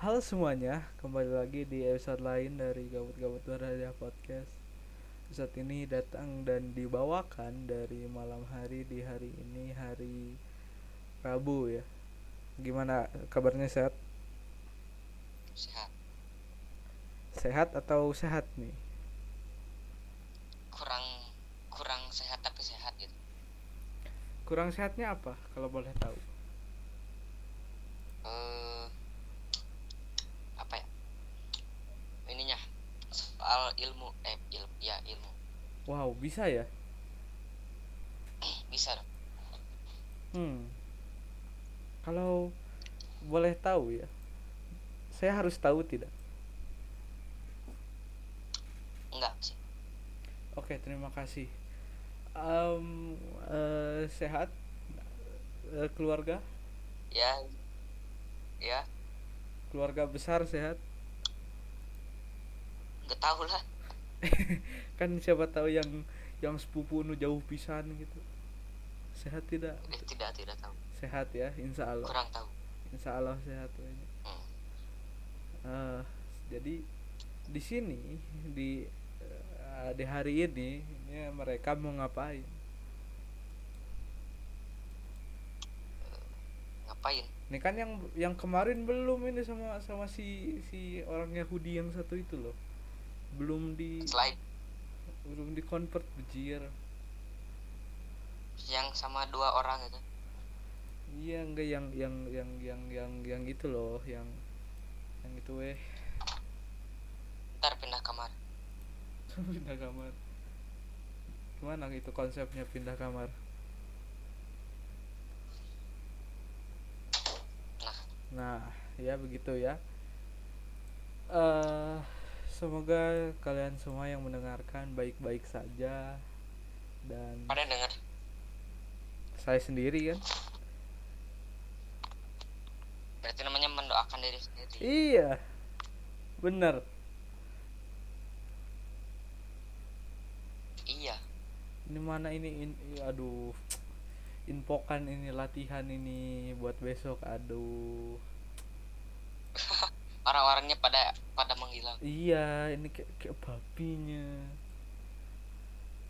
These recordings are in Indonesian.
Halo semuanya, kembali lagi di episode lain dari Gabut-Gabut Berhadiah Podcast Episode ini datang dan dibawakan dari malam hari di hari ini hari Rabu ya Gimana kabarnya sehat? sehat Sehat atau sehat nih? kurang kurang sehat tapi sehat gitu Kurang sehatnya apa kalau boleh tahu? eh apa ya ininya soal ilmu eh il, ya ilmu Wow, bisa ya? bisa dong Hmm Kalau boleh tahu ya Saya harus tahu tidak? enggak sih Oke, terima kasih. Em, eh, sehat Eh, keluarga, ya ya keluarga besar sehat. nggak tahu lah kan siapa tahu yang yang sepupu nu jauh pisan gitu. Sehat tidak? eh, tidak tidak tahu Sehat ya, insya Allah. kurang tahu Insya Allah sehat. pokoknya. Hmm. Eh, jadi di sini di eh, di hari ini ini mereka mau ngapain? ngapain Ini kan yang yang kemarin belum ini sama sama si si orang Yahudi yang satu itu loh. Belum di selain belum di convert bejir. yang sama dua orang itu Iya enggak yang yang yang yang yang yang itu loh, yang yang itu weh ntar pindah kamar pindah kamar. Gimana itu konsepnya pindah kamar? nah Nah, ya begitu ya. eh semoga kalian semua yang mendengarkan baik-baik saja dan pada dengar saya sendiri kan. berarti namanya mendoakan diri sendiri Iya. Bener. iya Ini mana ini in, i- aduh. Infokan ini latihan ini buat besok. Aduh. orang-orangnya pada menghilang Iya, ini kayak kayak babinya.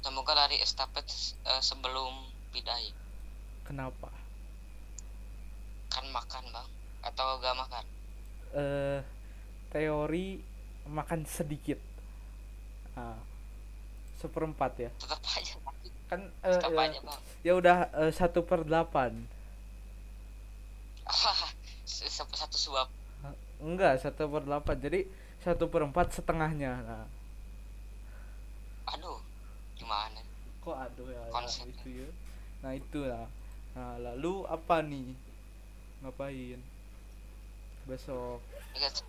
semoga lari estafet eh, sebelum pindah ya Kenapa? kan makan bang atau gak makan Eh teori makan sedikit. Ah. Seperempat ya. tetap aja Kan eh, tetap ya, aja bang ya udah eh, satu per delapan. Satu suap Enggak, satu per delapan. Jadi satu per empat setengahnya. Nah, aduh gimana kok aduh ya, ya, Konsep. itu ya. Nah, itu lah. Nah, lalu apa nih? Ngapain? Besok. Ingat,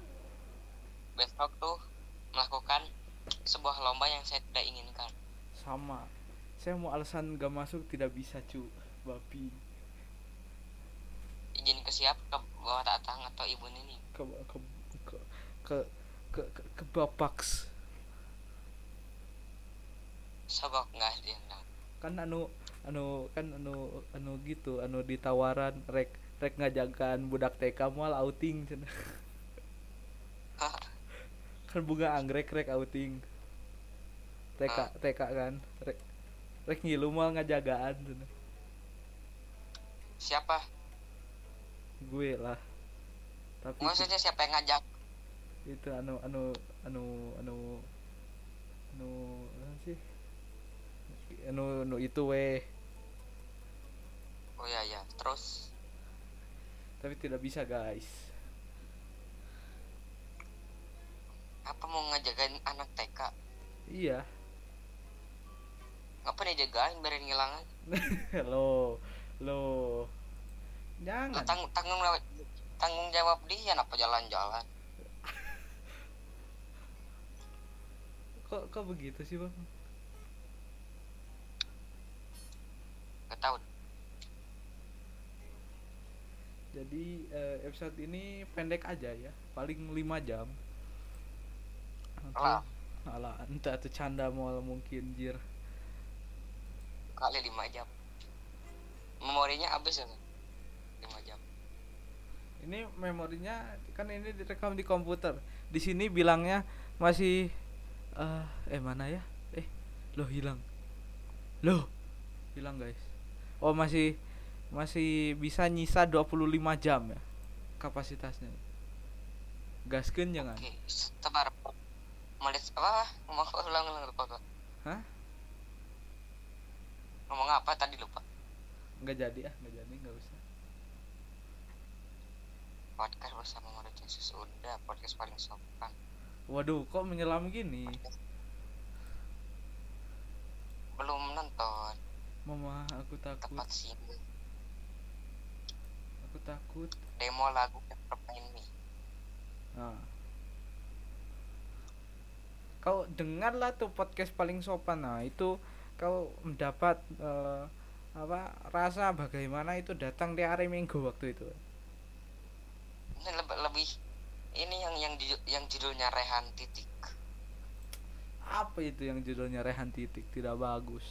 besok tuh melakukan sebuah lomba yang saya tidak inginkan sama. Saya mau alasan gak masuk tidak bisa, cu. Babi. izin ke siapa ke bawa tatang atau ibu nini Ke ke ke ke ke, ke, ke Bapaks. sogok nggak diundang Kan anu anu kan anu anu gitu, anu ditawaran rek rek ngajagaan budak TK moal outing cenah. kan bunga anggrek rek outing TK. TK kan rek rek ngilu mal ngajagaan cenah. siapa gue lah tapi maksudnya siapa yang ngajak itu anu anu anu anu anu apa sih? Anu anu itu weh. Oh ya ya terus? Tapi tidak bisa guys. Apa mau ngajagain anak TK iya. Ngapa nih jagain biar ngilang aja lo lo. Jangan. Tang tanggung tanggung jawab dia apa jalan-jalan kok kok begitu sih bang? Gak tahu. Jadi eh, episode ini pendek aja ya paling 5 jam. Alah. Alah, entah tuh canda mau mungkin jir. Kali lima jam. Memorinya habis ya lima jam. Ini memorinya kan ini direkam di komputer. Di sini bilangnya masih eh eh mana ya eh loh hilang loh hilang guys oh masih masih bisa nyisa 25 jam ya kapasitasnya gaskeun jangan Oke, sabar. Melihat apa? Ngomong ulang ulang lupa gua. Hah? Ngomong apa tadi lupa. nggak jadi ah nggak jadi nggak usah Podcast bersama Murid Yesus udah podcast paling sopan. Waduh kok menyelam gini Belum nonton mama aku takut tepat sini. aku takut Demo lagu Peppermint Me. Nah. Kau dengarlah tuh podcast paling sopan. Nah, itu kau mendapat eh, apa rasa bagaimana itu datang di hari Minggu waktu itu. Ini lebih, lebih ini yang yang ju- yang judulnya Rehan titik. Apa itu yang judulnya Rehan Titik tidak bagus.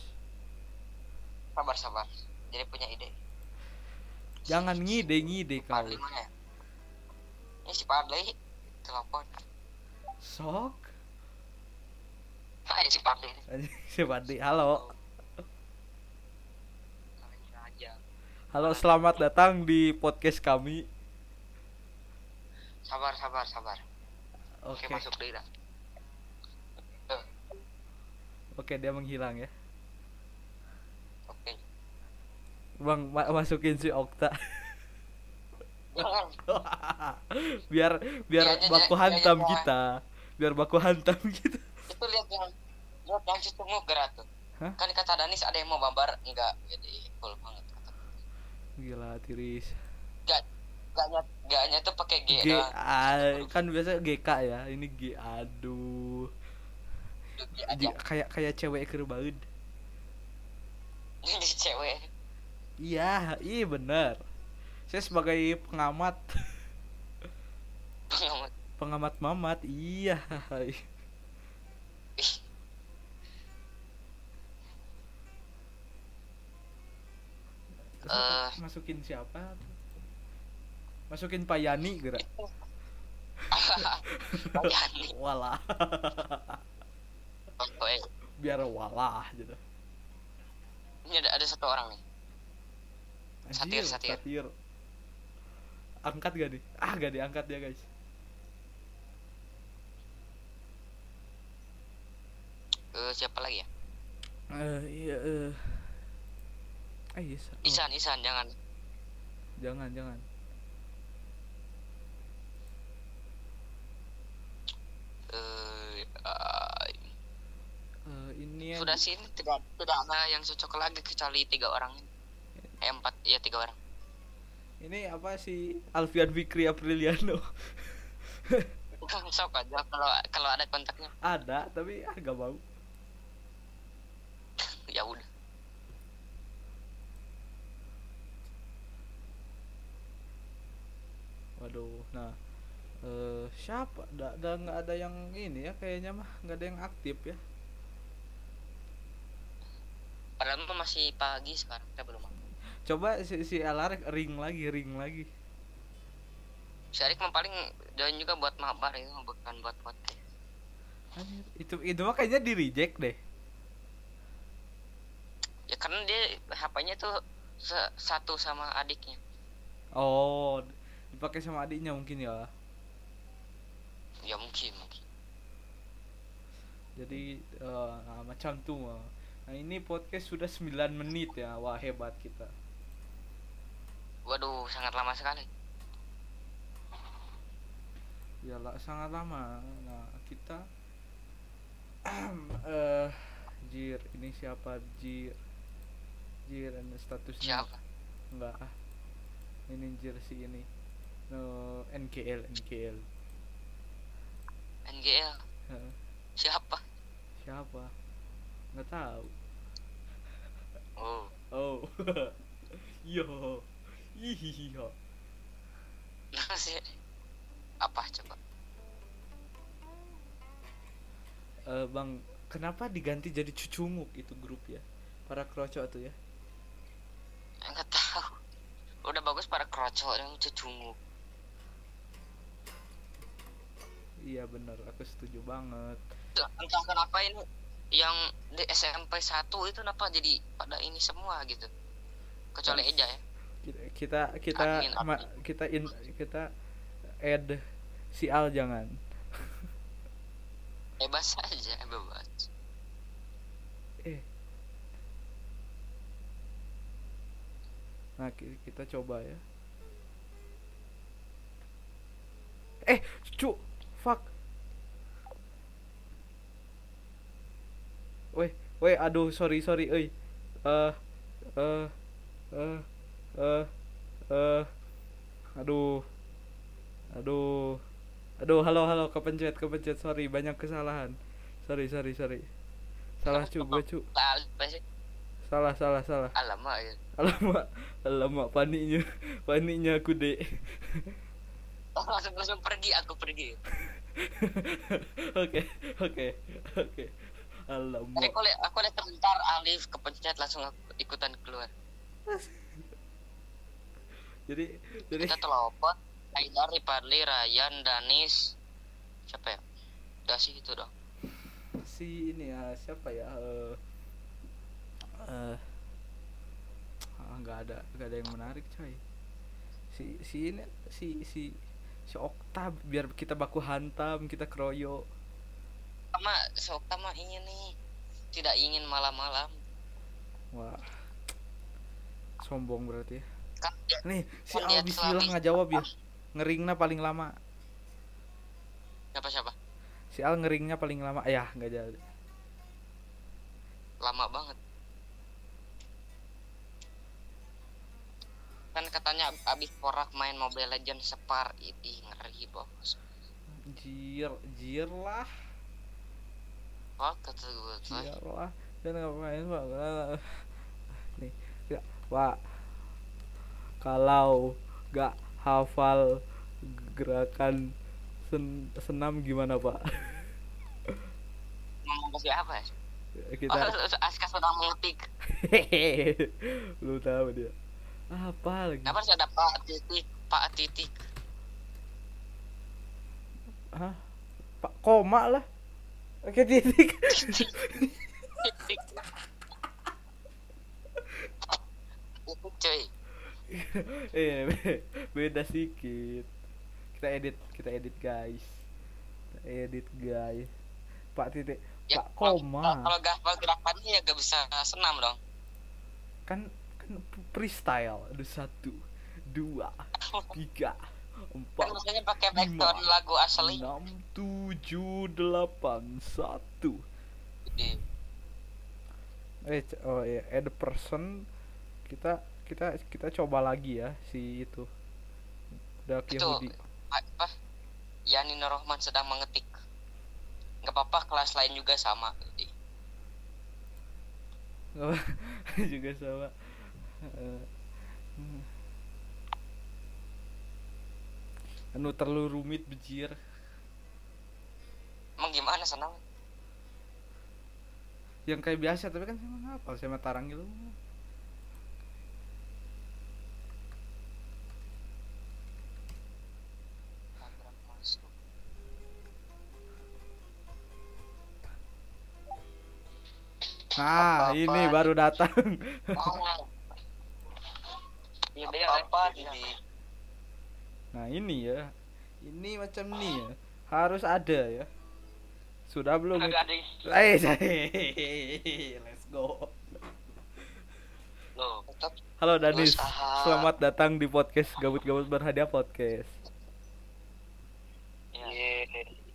Sabar sabar. Jadi punya ide. Jangan ngide-ngide kau. Padli mana ya? Ini si Padli telepon. Sok. Hai si Padli. Si Padi, halo. Halo, selamat datang di podcast kami. Sabar sabar sabar. Oke Oke. masuk. Eh, Oke, dia menghilang ya. Oke. Bang, ma- masukin si Okta. Biar biar iya, baku iya, hantam iya. kita. Biar baku hantam kita. itu lihat yang lihat yang situ gerak tuh Hah? kan kata Danis ada yang mau babar enggak jadi cool banget kata Gila tiris. enggak enggaknya enggaknya tuh pakai G, G doang. A- kan biasa GK ya. Ini G aduh. G kayak kayak cewek keur banget. jadi cewek Iya, iya bener. Saya sebagai pengamat pengamat pengamat mamat iya Eh. masukin siapa masukin Pak Yani gerak. Itu Bayani walah biar walah gitu. Ini ada ada satu orang nih. Satir, Anjir, satir. angkat gak nih? Ah gak diangkat ya guys. Eh, siapa lagi ya? Eh iya eh. Eh iya sa- oh, Isan Isan jangan. Jangan jangan eh ah, Yang sudah sini tidak tidak ada yang cocok lagi kecuali tiga orang ini. Eh empat. Ya tiga orang. Ini apa sih Alfian Fikri Apriliano? Sok aja kalau kalau ada kontaknya. Ada tapi agak mau ya udah. Waduh, nah eh siapa? Da, da nggak ada yang ini ya kayaknya mah. Nggak ada yang aktif ya. Padahal mah masih pagi sekarang kita belum makan Coba si, si Elar ring lagi, ring lagi. si Arik mah paling join juga buat mabar itu bukan buat podcast itu itu mah kayaknya di reject deh. ya karena dia HP-nya tuh satu sama adiknya Oh, dipakai sama adiknya mungkin ya. ya mungkin mungkin Jadi nah, macam tuh mah. Nah, ini podcast sudah 9 menit ya. Wah, hebat kita. waduh sangat lama sekali Ya lah, sangat lama. Nah, kita eh Jir, ini siapa Jir? Jir, ini statusnya siapa enggak ah. Ini Jir si ini. No, NKL, NKL. NGL siapa siapa? Nggak tahu. Oh. Oh. Yo. Iya. Nah sih. Apa coba? Uh, bang, kenapa diganti jadi cucunguk itu grup ya? Para kroco tuh ya? Enggak tahu. Udah bagus para kroco yang cucunguk. Iya benar, aku setuju banget. Entah kenapa ini yang di SMP 1 itu kenapa jadi pada ini semua gitu? Kecuali Eja ya? kita kita Admin, ma- kita in, kita add si Al jangan. Bebas aja bebas. Eh. Nah ki- kita coba ya. Eh cu fuck weh weh aduh sorry sorry eh eh eh eh eh. Aduh. Aduh. Aduh halo halo kepencet kepencet. Sorry banyak kesalahan. Sorry sorry sorry. Salah cu gue cu. Salah salah salah. Alamak ya. Alamak alamak paniknya. Paniknya aku dek. Oh, langsung langsung pergi aku pergi. Oke oke oke Tadi alamak aku lihat aku lihat sebentar Alif kepencet langsung aku ikutan keluar. Jadi jadi kita telopon Haidar Ripadli Ryan Danis. Siapa ya? Udah sih itu dong. Si ini ya siapa ya? Eh eh, ah, nggak ada nggak ada yang menarik coy. Si si ini si si si Okta biar kita baku hantam kita keroyo sama Sokta mah ini nih tidak ingin malam-malam. Wah. Sombong berarti ya. Kan dia nih si Kan Al Bismillah nggak jawab ya. Ngeringnya paling lama. Siapa siapa si Al ngeringnya paling lama. Ya nggak jadi. Lama banget. Kan katanya abis porak main Mobile Legends separ ini ngeri bos. Jir jir lah kata gue tuh jir lah dan ngapain pak. Nih ya pak. Kalau gak hafal gerakan sen- senam gimana pak? Ngomong ke siapa ya? Kita oh, Aska sedang mengetik belum tahu dia? Apa lagi? Kenapa sih ada Pak Titik? Pak Titik. Hah? pak koma lah oke titik. Titik cuy. Eh be- beda sedikit kita edit kita edit guys. Kita edit guys. Pak titik. Ya pak koma. kalau gak hafal gerakannya ya gak bisa senam dong. Kan kan freestyle. Ada satu dua tiga kan empat maksudnya pakai background lima, lagu asli. enam tujuh delapan satu. Iya. eh oh ya add person. Kita kita kita coba lagi ya si itu. Udah itu Yahudi apa? Yani Nurrohman sedang mengetik. Nggak apa-apa kelas lain juga sama. Jadi, Oh, juga sama. Eh, hmm. Anu terlalu rumit bejir emang gimana senang yang kayak biasa tapi kan saya mah ngapal saya mah tarang gitu nah Apa-apa. ini baru datang oh. Iya, dia apa repot. ini nah ini ya ini macam nih ya harus ada ya sudah belum Agak ada Eh, let's go. loh tetap Halo Danis, Berusaha. selamat datang di podcast Gabut-Gabut Berhadiah Podcast. ya. Ye.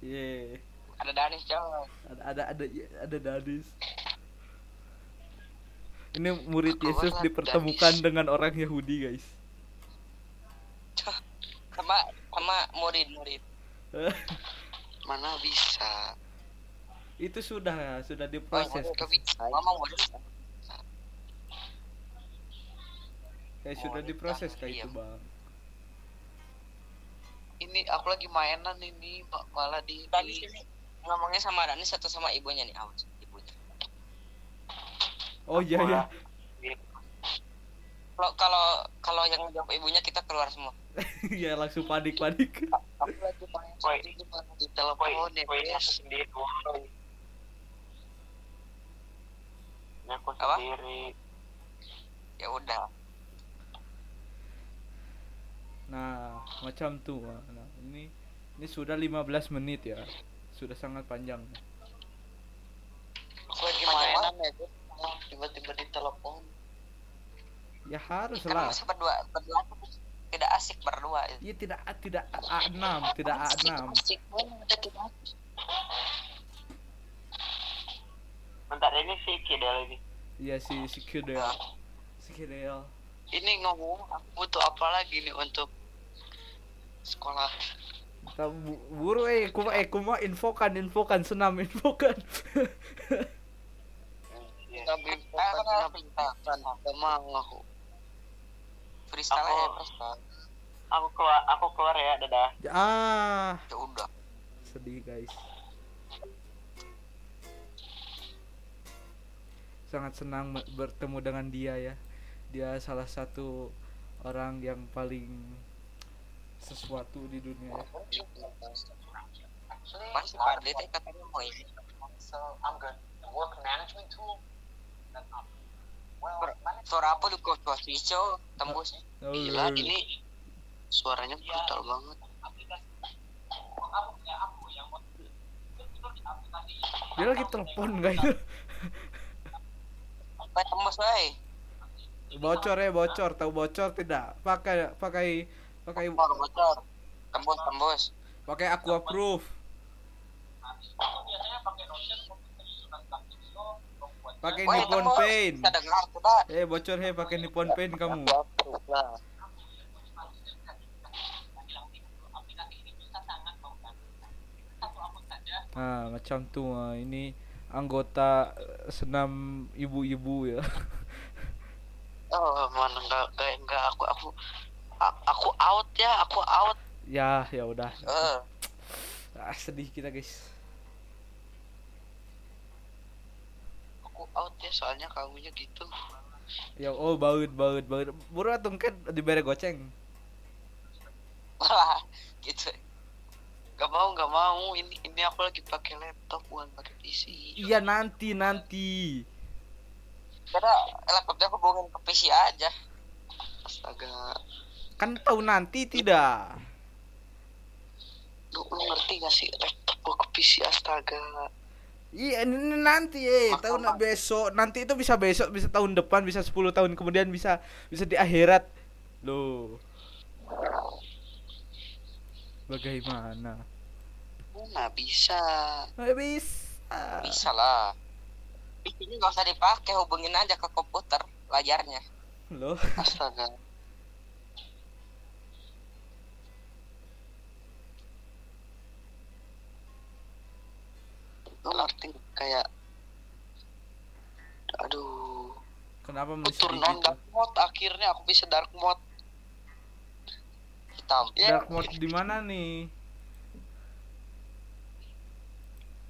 Ye, ada Danis coy ada ada ada ada Danis. Ini murid Yesus dipertemukan Danis. dengan orang Yahudi, guys. Sama sama murid murid mana bisa? Itu sudah sudah diproses. Gak bisa ngomong murid Kayak sudah Oh, diproses kayak iya. itu, Bang. ini aku lagi mainan ini ma- malah di, di ngomongnya sama Danis atau sama ibunya nih. Awas ibunya. Oh iya ya. kalau kalau kalau yang jawab ibunya kita keluar semua ya langsung panik panik Aku lagi main di telepon ya aku sendiri. aku ya udah. Nah macam tuh nah ini ini sudah 15 menit ya. Sudah sangat panjang. Aku lagi mainan ya. Tiba-tiba di telepon. ya harus lah berdua berdua berdua itu Iya tidak tidak A6 tidak A6 Asik banget ada kita. Bentar ini sih kidal ini. iya si si Kidel si Kidel Ini ngomong aku butuh apa lagi nih untuk sekolah. Tahu bu- buru eh kuma eh kuma infokan infokan senam infokan Iya. Kenapa bukan gak mau aku. freestyle Aku- aja freestyle Aku keluar, aku keluar ya, dadah. ah. Ya udah. Sedih guys. Sangat senang bertemu dengan dia ya. Dia salah satu orang yang paling sesuatu di dunia ya. masih Pardi teh katanya mau ini. Suara apa di kos Ico? Tembus. Oh, Gila ini suaranya brutal banget. dia lagi telepon guys. Apa tembus wae bocor ya bocor. Tahu bocor tidak? Pakai pakai pakai bocor bocor. Tembus tembus. pakai aqua proof. Pakai nippon paint. Eh bocor he. Pakai nippon paint kamu Nah macam tuh ah, ini anggota eh, senam ibu-ibu ya. Oh mana enggak enggak enggak. Aku aku aku out ya. Aku out. ya ya udah. Eh ah, sedih kita guys. Aku out ya soalnya kamunya gitu. ya oh baut baut baut buru atung kan diberi goceng. lah gitu Gak mau gak mau. Ini ini aku lagi pakai laptop bukan pakai PC. iya nanti nanti. Karena laptopnya aku hubungin ke PC aja. Astaga. kan tahu nanti tidak? Lu, lu ngerti gak sih laptop gua ke PC astaga. Iya ini nanti eh. Tahun besok. Nanti itu bisa besok bisa tahun depan bisa 10 tahun kemudian bisa bisa di akhirat. Loh. Bagaimana Mana bisa? Nggak bisa. Bisa lah. PC-nya nggak usah dipakai hubungin aja ke komputer layarnya. Loh. Astaga. Lu ngerti nggak? kayak aduh. Kenapa mesti turn on gitu dark mode akhirnya aku bisa dark mode. Hitam dark mode di mana nih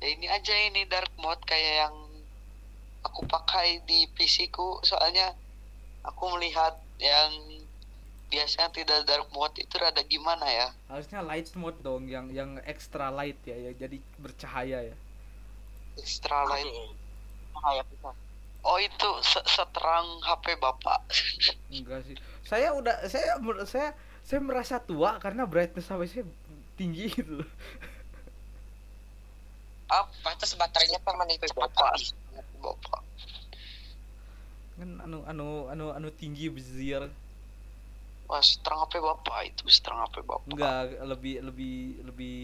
ya ini aja ini dark mode kayak yang aku pakai di PC ku. Soalnya aku melihat yang biasanya tidak dark mode itu rada gimana ya? Harusnya light mode dong yang yang extra light ya ya jadi bercahaya ya. Extra light. Bisa oh itu se- seterang HP bapak. Enggak sih. Saya udah saya saya saya merasa tua karena brightness HP saya tinggi gitu loh apa itu baterainya permanen cepat bapak bapak. Kan anu anu anu anu tinggi bezir wah seterang HP bapak? Itu seterang HP bapak? Enggak lebih lebih lebih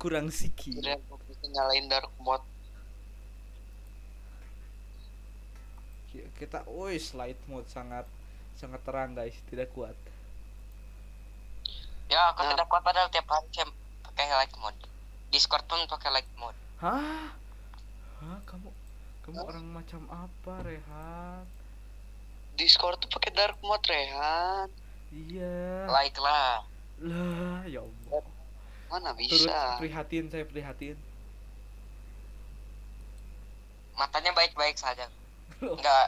kurang siki Jadi aku bisa nyalain dark mode. Ki- kita wis light mode sangat sangat terang guys. Tidak kuat. Ya aku Nah. tidak kuat padahal tiap hari saya pakai light mode. Discord pun pakai light mode hah? Hah kamu kamu Hah? orang macam apa Rehan? Discord tuh pakai dark mode Rehan. Iya. Like lah lah ya Allah. Mana turut bisa? prihatin saya prihatin. Matanya baik-baik saja. Loh. nggak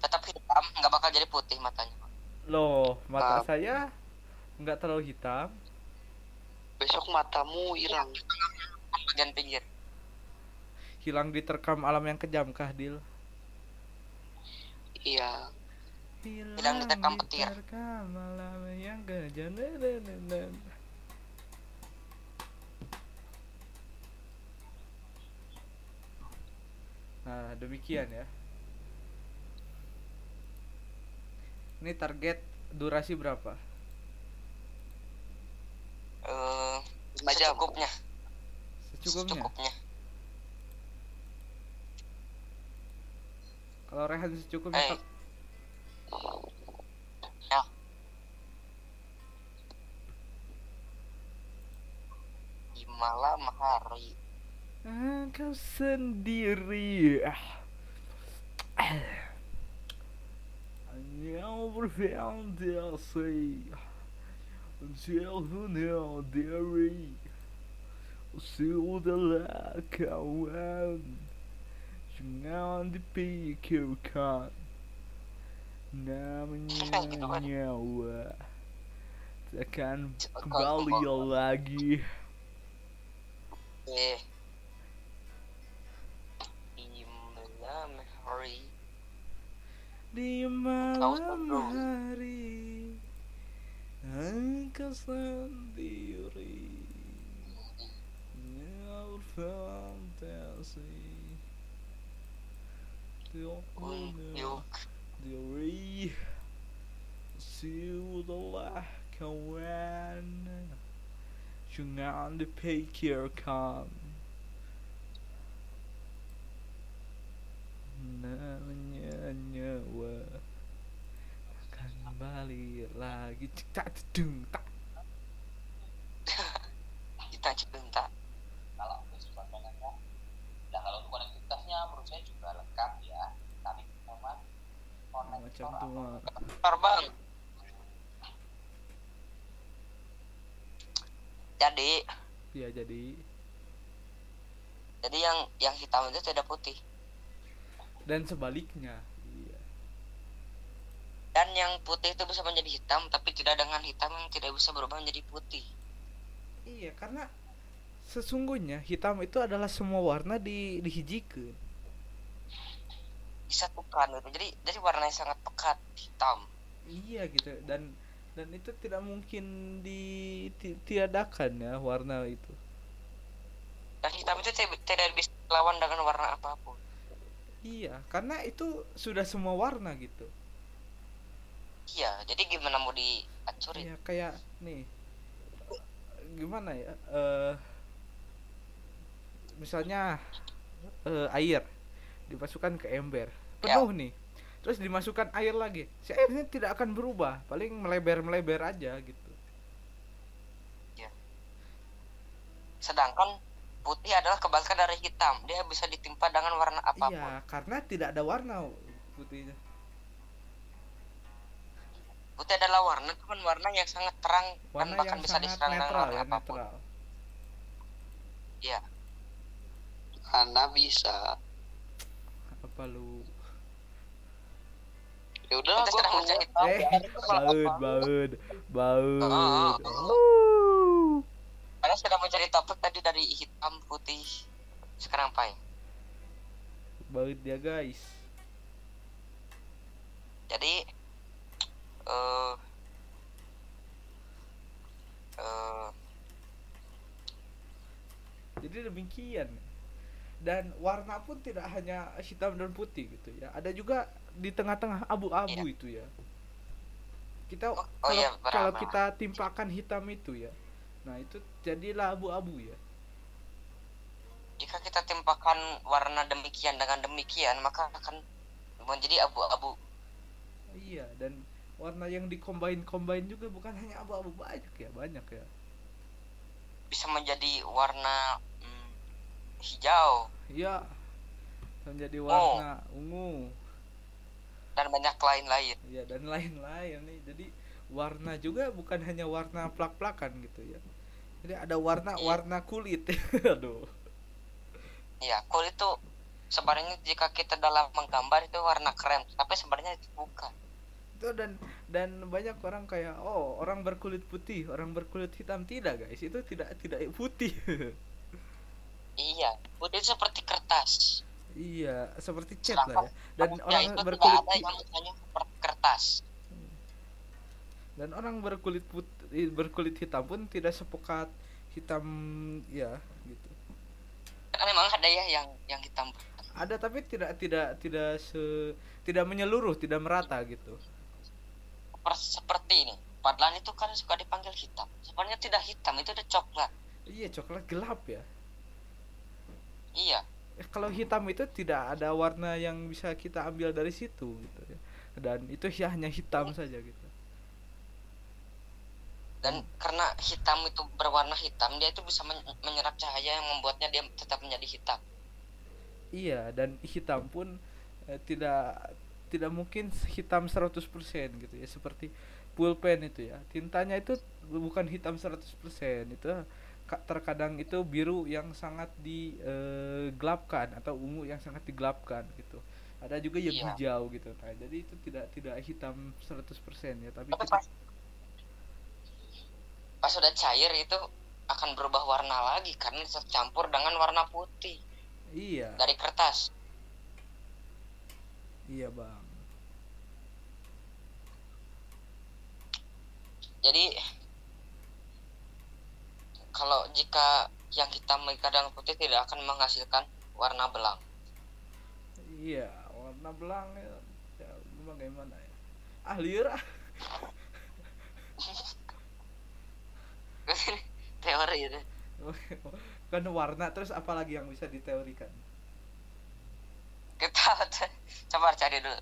tetap hitam nggak bakal jadi putih matanya. Loh mata Ah. saya nggak terlalu hitam. Besok matamu hilang. Bagian pinggir hilang diterkam alam yang kejam kah Dil iya Hilang diterkam petir. diterkam alam yang kejam Na, na, na, na. Nah, demikian ya. Ini target durasi berapa? eh jam secukupnya Secukupnya. secukupnya Kalau Rehan secukupnya Eh. Kak. ya. Di malam hari. Engkau sendiri. Hanya berfantasi Jauhnya dari Sudahlah kawan Jangan dipikirkan Namanya Gitu kan. nyawa. Takkan kembali kembali. lagi. Eh. Di malam hari. Di malam hari Engkau sendiri. Nyaur Tioknya Yuk, diri Sudahlah kawan Jangan dipikirkan Namanya nyawa Akan kembali lagi Cik tak cedung tak kita kalau untuk sebagainya ya. Nah kalau konektivitasnya menurut saya juga lengkap ya. Tapi memang konektor mah terbang jadi. Ya jadi. Jadi yang yang hitam itu tidak putih. Dan sebaliknya. Iya. Dan yang putih itu bisa menjadi hitam tapi tidak dengan hitam yang tidak bisa berubah menjadi putih. Iya karena Sesungguhnya hitam itu adalah semua warna di dihijikan disatukan gitu jadi jadi warnanya sangat pekat hitam Iya gitu dan dan itu tidak mungkin ditiadakan ya warna itu. dan hitam itu tidak, bisa lawan dengan warna apa pun Iya, karena itu sudah semua warna gitu. iya jadi gimana mau dihancurin Iya, kayak nih. Gimana ya? eh misalnya eh, air dimasukkan ke ember, penuh nih. Terus dimasukkan air lagi. Si airnya tidak akan berubah, paling melebar-melebar aja gitu. sedangkan putih adalah kebalikan dari hitam dia bisa ditimpa dengan warna apa pun Iya, karena tidak ada warna putihnya. putih adalah warna cuman warna yang sangat terang Warna dan bahkan bisa diserang dengan warna ya, apa pun netral. iya Ana bisa Apa lu? ya udah gua sedang tahu Eh, baud, baud, baud. Ah, Oh. karena sedang mencari topik tadi dari hitam putih sekarang apa ya Baut dia guys. jadi eh eh Jadi demikian. Dan warna pun tidak hanya hitam dan putih gitu ya. Ada juga di tengah-tengah abu-abu Iya. itu ya. Kita Oh, oh kalau, iya, kalau kita timpakan hitam itu ya. Nah, itu jadilah abu-abu ya. jika kita timpakan warna demikian dengan demikian maka akan menjadi abu-abu Iya, dan warna yang dikombain-kombain juga bukan hanya abu-abu banyak ya, banyak ya. bisa menjadi warna hmm, hijau Iya. Menjadi Oh. warna ungu. dan banyak lain-lain Iya dan lain-lain nih. Jadi warna juga bukan hanya warna plak-plakan gitu ya. Jadi ada warna-warna kulit. Aduh. ya kulit itu sebenarnya jika kita dalam menggambar itu warna krem tapi sebenarnya itu bukan Itu dan dan banyak orang kayak oh orang berkulit putih orang berkulit hitam tidak guys itu tidak tidak putih iya putih seperti kertas. Iya seperti cat lah ya. Dan orang itu berkulit ada yang seperti kertas. Dan orang berkulit putih berkulit hitam pun tidak sepekat hitam ya gitu. Kan memang ada ya yang yang hitam ada tapi tidak tidak tidak se tidak menyeluruh tidak merata gitu. Per- seperti ini. Padahal itu kan suka dipanggil hitam. Sebenarnya tidak hitam itu udah coklat. Iya coklat gelap ya iya. Eh, kalau hitam itu tidak ada warna yang bisa kita ambil dari situ gitu ya. Dan itu ya hanya hitam saja gitu. Dan karena hitam itu berwarna hitam dia itu bisa men- menyerap cahaya yang membuatnya dia tetap menjadi hitam. Iya dan hitam pun eh, tidak tidak mungkin hitam 100% gitu ya. Seperti pulpen itu ya. Tintanya itu bukan hitam 100% itu terkadang itu biru yang sangat digelapkan atau ungu yang sangat digelapkan gitu. Ada juga yang Iya. hijau gitu nah jadi itu tidak tidak hitam 100% ya tapi pas pas udah cair itu akan berubah warna lagi karena tercampur dengan warna putih. Iya. Dari kertas. Iya bang. Jadi kalau jika yang hitam kadang putih tidak akan menghasilkan warna belang. Iya warna belang ya, ya bagaimana ya? Ah liar ah. Teori itu. Kan warna terus apalagi yang bisa diteorikan? Kita coba cari dulu.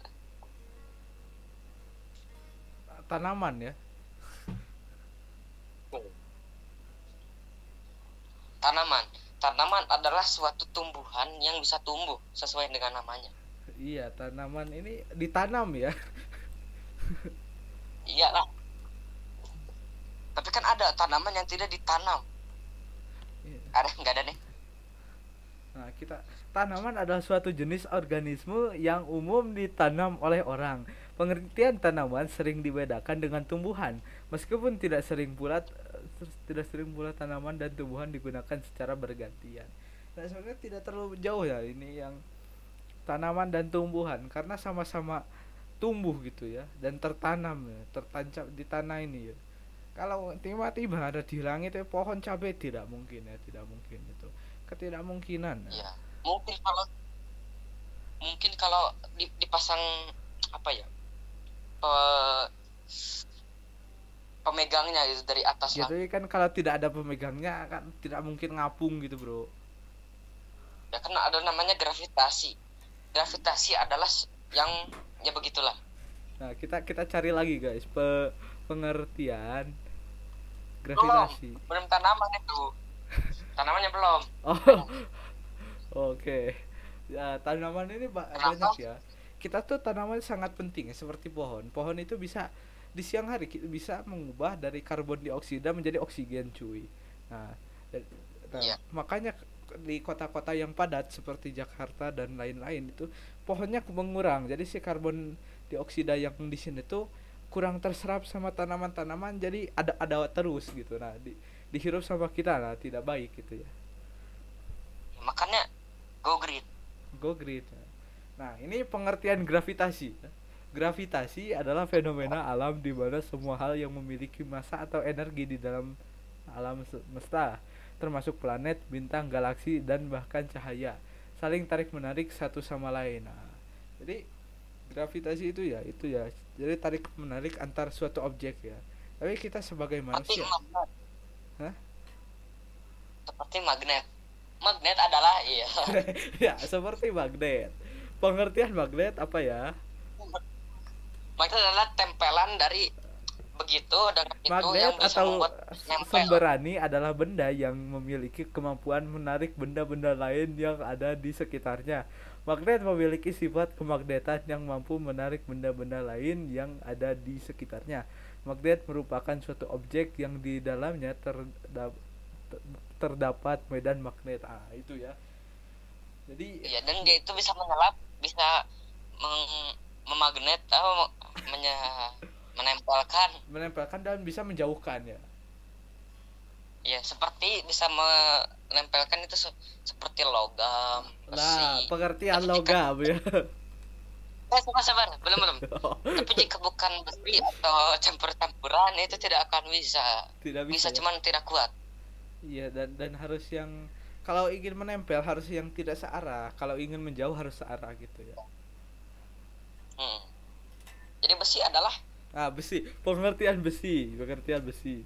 Tanaman ya tanaman. Tanaman adalah suatu tumbuhan yang bisa tumbuh sesuai dengan namanya. Iya tanaman ini ditanam ya. Iyalah tapi kan ada tanaman yang tidak ditanam. Iya. ada nggak ada nih? Nah kita tanaman adalah suatu jenis organisme yang umum ditanam oleh orang. Pengertian tanaman sering dibedakan dengan tumbuhan. Meskipun tidak sering pula tidak sering pula tanaman dan tumbuhan digunakan secara bergantian. Nah sebenarnya tidak terlalu jauh ya ini yang tanaman dan tumbuhan karena sama-sama tumbuh gitu ya dan tertanam ya tertancap di tanah ini ya. Kalau tiba-tiba ada di langit ya pohon cabai tidak mungkin ya tidak mungkin itu. Ketidakmungkinan ya. ya mungkin kalau mungkin kalau di- dipasang apa ya pe- pemegangnya gitu dari atas Ya, lah. Tapi kan kalau tidak ada pemegangnya kan tidak mungkin ngapung gitu bro. Ya kan ada namanya gravitasi. Gravitasi adalah yang ya begitulah. Nah kita kita cari lagi guys. Pe pengertian gravitasi. Belum tanaman itu. Tanamannya belum. Oh. Oke. Ya tanaman ini ba- Kenapa? banyak ya. Kita tuh tanaman sangat penting seperti pohon. Pohon itu bisa di siang hari ki- bisa mengubah dari karbon dioksida menjadi oksigen cuy. Nah, dan- nah, Iya. makanya di kota-kota yang padat seperti Jakarta dan lain-lain itu pohonnya mengurang. Jadi si karbon dioksida yang di sini tuh kurang terserap sama tanaman-tanaman jadi ada ada terus gitu. Nah di dihirup sama kita nah tidak baik gitu ya. Makanya go green. Go green nah ini pengertian gravitasi gravitasi adalah fenomena alam di mana semua hal yang memiliki massa atau energi di dalam alam semesta termasuk planet, bintang, galaksi dan bahkan cahaya saling tarik menarik satu sama lain. Nah, jadi gravitasi itu ya itu ya jadi tarik menarik antar suatu objek ya. Tapi kita sebagai manusia magnet Hah? seperti magnet magnet adalah iya ya seperti magnet. Pengertian magnet apa ya? Magnet adalah tempelan dari begitu dengan itu Magnet yang bisa atau membuat nempel. semberani adalah benda yang memiliki kemampuan menarik benda-benda lain yang ada di sekitarnya. Magnet memiliki sifat kemagnetan yang mampu menarik benda-benda lain yang ada di sekitarnya. Magnet merupakan suatu objek yang di dalamnya terda- ter- terdapat medan magnet. Ah, itu ya. Jadi Iya, dan dia itu bisa menyelap bisa meng- memagnet atau menye- menempelkan. Menempelkan dan bisa menjauhkan ya? Ya seperti bisa menempelkan itu se- seperti logam nah besi. pengertian Tapi jika- logam ya? Eh sabar sabar belum belum. Tapi jika bukan besi atau campur-campuran itu tidak akan bisa. Tidak bisa bisa, ya? cuman tidak kuat. Iya dan dan harus yang kalau ingin menempel harus yang tidak searah. Kalau ingin menjauh harus searah gitu ya Hmm. jadi besi adalah ah besi pengertian besi pengertian besi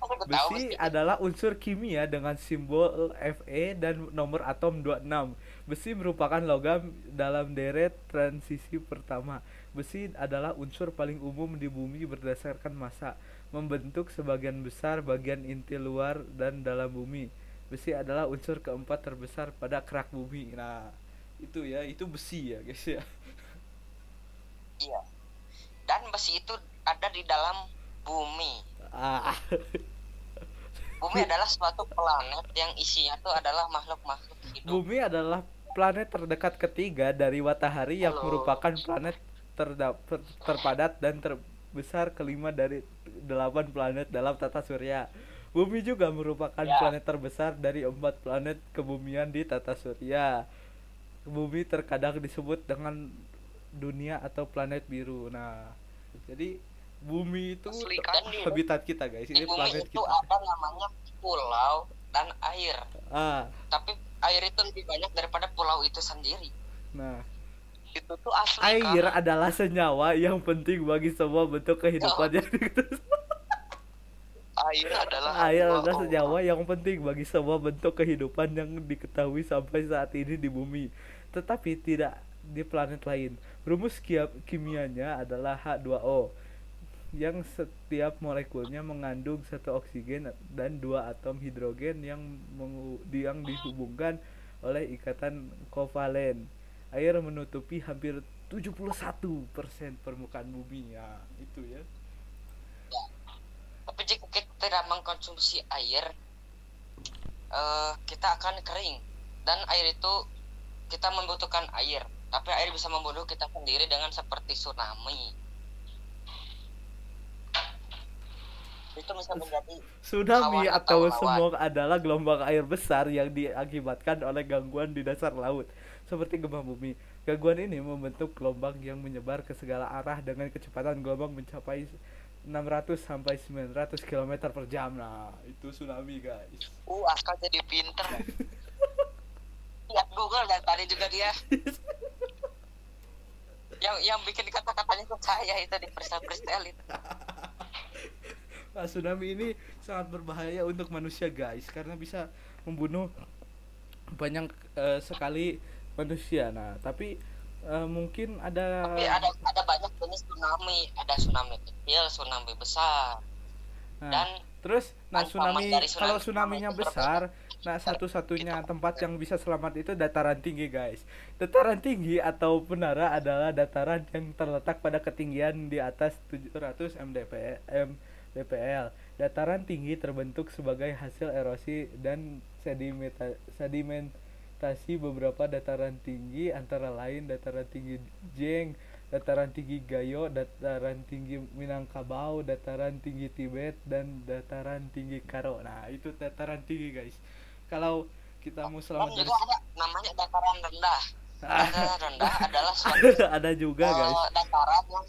tahu Besi besi adalah unsur kimia dengan simbol Fe dan nomor atom 26. Besi merupakan logam dalam deret transisi pertama. Besi adalah unsur paling umum di bumi berdasarkan massa, membentuk sebagian besar bagian inti luar dan dalam bumi. Besi adalah unsur keempat terbesar pada kerak bumi. Nah, itu ya, itu besi ya, guys ya. Iya dan besi itu ada di dalam bumi Ah, bumi adalah suatu planet yang isinya tuh adalah makhluk-makhluk hidup Bumi adalah planet terdekat ketiga dari matahari yang Halo. merupakan planet ter- terpadat dan terbesar kelima dari delapan planet dalam tata surya. Bumi juga merupakan Ya. planet terbesar dari empat planet kebumian di tata surya. Bumi terkadang disebut dengan dunia atau planet biru. Nah, jadi bumi itu Asli kan? habitat kita guys. di Ini bumi planet itu kita. ada namanya pulau dan air Ah, tapi air itu lebih banyak daripada pulau itu sendiri nah. itu tuh asli Air Kak. adalah senyawa yang penting bagi semua bentuk kehidupan yang air adalah Air adalah senyawa yang penting bagi semua bentuk kehidupan yang diketahui sampai saat ini di bumi. Tetapi tidak di planet lain. Rumus kimianya adalah H2O yang setiap molekulnya mengandung satu oksigen dan dua atom hidrogen yang yang dihubungkan oleh ikatan kovalen. Air menutupi hampir 71% permukaan bumi ya, itu ya. tapi jika kita tidak mengkonsumsi air eh, kita akan kering dan air itu kita membutuhkan air tapi air bisa membunuh kita sendiri dengan seperti tsunami itu bisa menjadi Tsunami atau atau smog adalah gelombang air besar yang diakibatkan oleh gangguan di dasar laut, seperti gempa bumi. Gangguan ini membentuk gelombang yang menyebar ke segala arah dengan kecepatan gelombang mencapai 600 sampai 900 km per jam. Nah, itu tsunami, guys. uh akal jadi pinter lihat Google dan tadi juga dia yang yang bikin kata-katanya itu saya itu di freestyle itu. Nah, tsunami ini sangat berbahaya untuk manusia, guys, karena bisa membunuh banyak eh, sekali manusia. Nah, tapi eh, mungkin ada tapi ada ada banyak jenis tsunami. Ada tsunami kecil tsunami besar. Nah, dan terus nah tsunami dari tsunami kalau tsunami tsunaminya besar nah satu-satunya tempat yang bisa selamat itu dataran tinggi guys dataran tinggi atau menara adalah dataran yang terletak pada ketinggian di atas 700 mdp mdpl dataran tinggi terbentuk sebagai hasil erosi dan sedimenta- sedimentasi beberapa dataran tinggi antara lain dataran tinggi Jeng dataran tinggi Gayo, dataran tinggi Minangkabau, dataran tinggi Tibet, dan dataran tinggi Karo. Nah, itu dataran tinggi, guys. Kalau kita mau selamat dari juga ada namanya dataran rendah Ah. dataran rendah adalah suatu ada juga, guys. eh, dataran yang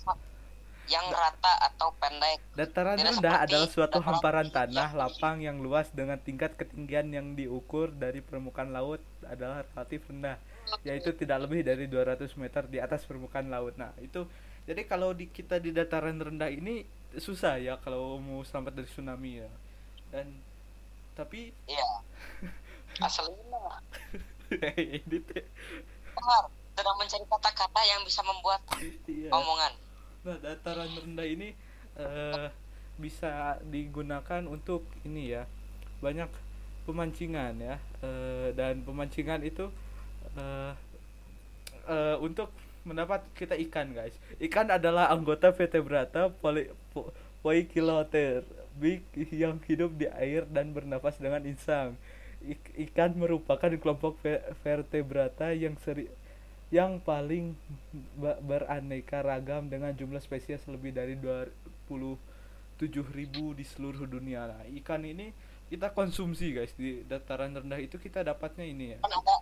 yang rata atau pendek Dataran Tidak rendah adalah suatu hamparan tanah lapang yang luas dengan tingkat ketinggian yang diukur dari permukaan laut adalah relatif rendah, yaitu tidak lebih dari 200 meter di atas permukaan laut. Nah, itu jadi kalau di kita di dataran rendah ini susah ya kalau mau selamat dari tsunami ya. Dan tapi iya. Aslinya ini teh. Benar sedang mencari kata-kata yang bisa membuat iya. omongan. Nah, dataran rendah ini eh, bisa digunakan untuk ini ya banyak pemancingan ya Eh, dan pemancingan itu eh, eh, untuk mendapat kita ikan guys. Ikan adalah anggota vertebrata poikiloter big yang hidup di air dan bernafas dengan insang. Ik- ikan merupakan kelompok ve- vertebrata yang seri, yang paling beraneka ragam dengan jumlah spesies lebih dari 27.000 di seluruh dunia. Nah, ikan ini kita konsumsi guys di dataran rendah itu kita dapatnya ini ya. kan ada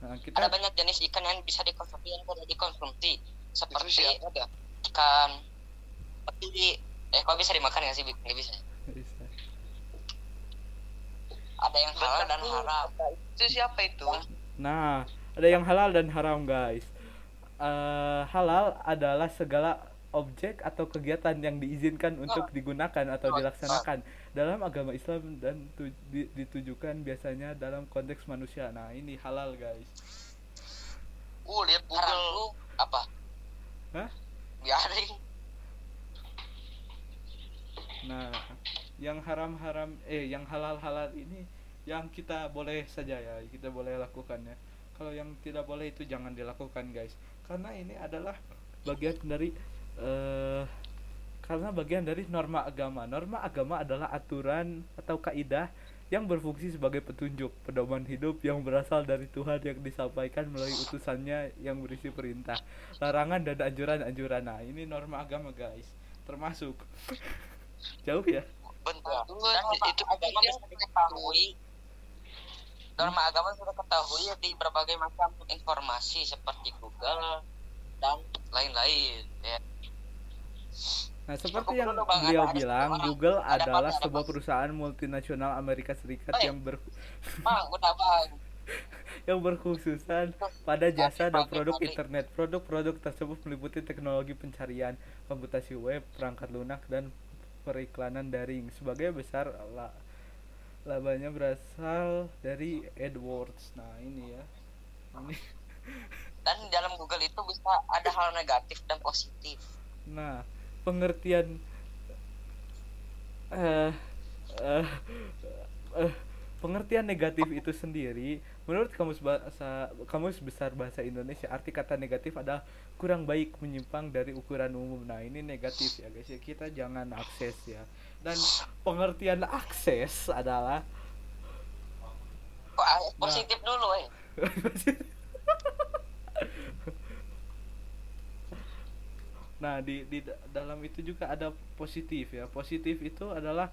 Nah, ada kita banyak jenis ikan yang bisa dikonsumsi yang tidak dikonsumsi seperti ada ikan peti eh kok bisa dimakan nggak sih nggak bisa bisa. ada yang halal dan haram Itu siapa itu? Nah, ada yang halal dan haram, guys. Eh, halal adalah segala objek atau kegiatan yang diizinkan untuk digunakan atau dilaksanakan dalam agama Islam dan tu- di- ditujukan biasanya dalam konteks manusia. Nah, ini halal, guys. Uh, lihat haram Google. tuh apa Hah? biarin Nah, yang haram-haram eh yang halal-halal ini yang kita boleh saja ya, kita boleh lakukan ya. Kalau yang tidak boleh itu jangan dilakukan, guys. Karena ini adalah bagian dari eh karena bagian dari norma agama. Norma agama adalah aturan atau kaidah yang berfungsi sebagai petunjuk pedoman hidup yang berasal dari Tuhan yang disampaikan melalui utusannya yang berisi perintah, larangan dan anjuran-anjuran. Nah, ini norma agama, guys. Termasuk jauh ya Bentar. Tunggu, norma itu agama bisa diketahui norma agama sudah ketahui di berbagai macam informasi seperti Google dan lain-lain ya Nah, seperti yang dulu, Bang, beliau bilang. Google adalah ada sebuah perusahaan multinasional Amerika Serikat yang ber bang udah bang yang berkhususan pada jasa dan produk internet. Produk-produk tersebut meliputi teknologi pencarian, komputasi web, perangkat lunak dan periklanan daring. Sebagai besar la- labanya berasal dari AdWords. Nah, ini ya. Ini. dan dalam Google itu bisa ada hal negatif dan positif Nah, pengertian eh eh eh, pengertian negatif itu sendiri menurut kamus bahasa kamus besar bahasa Indonesia arti kata negatif adalah kurang baik menyimpang dari ukuran umum. Nah, ini negatif ya guys ya. Kita jangan akses ya. Dan pengertian akses adalah ah, positif dulu eh Nah, di di da- dalam itu juga ada positif ya. Positif itu adalah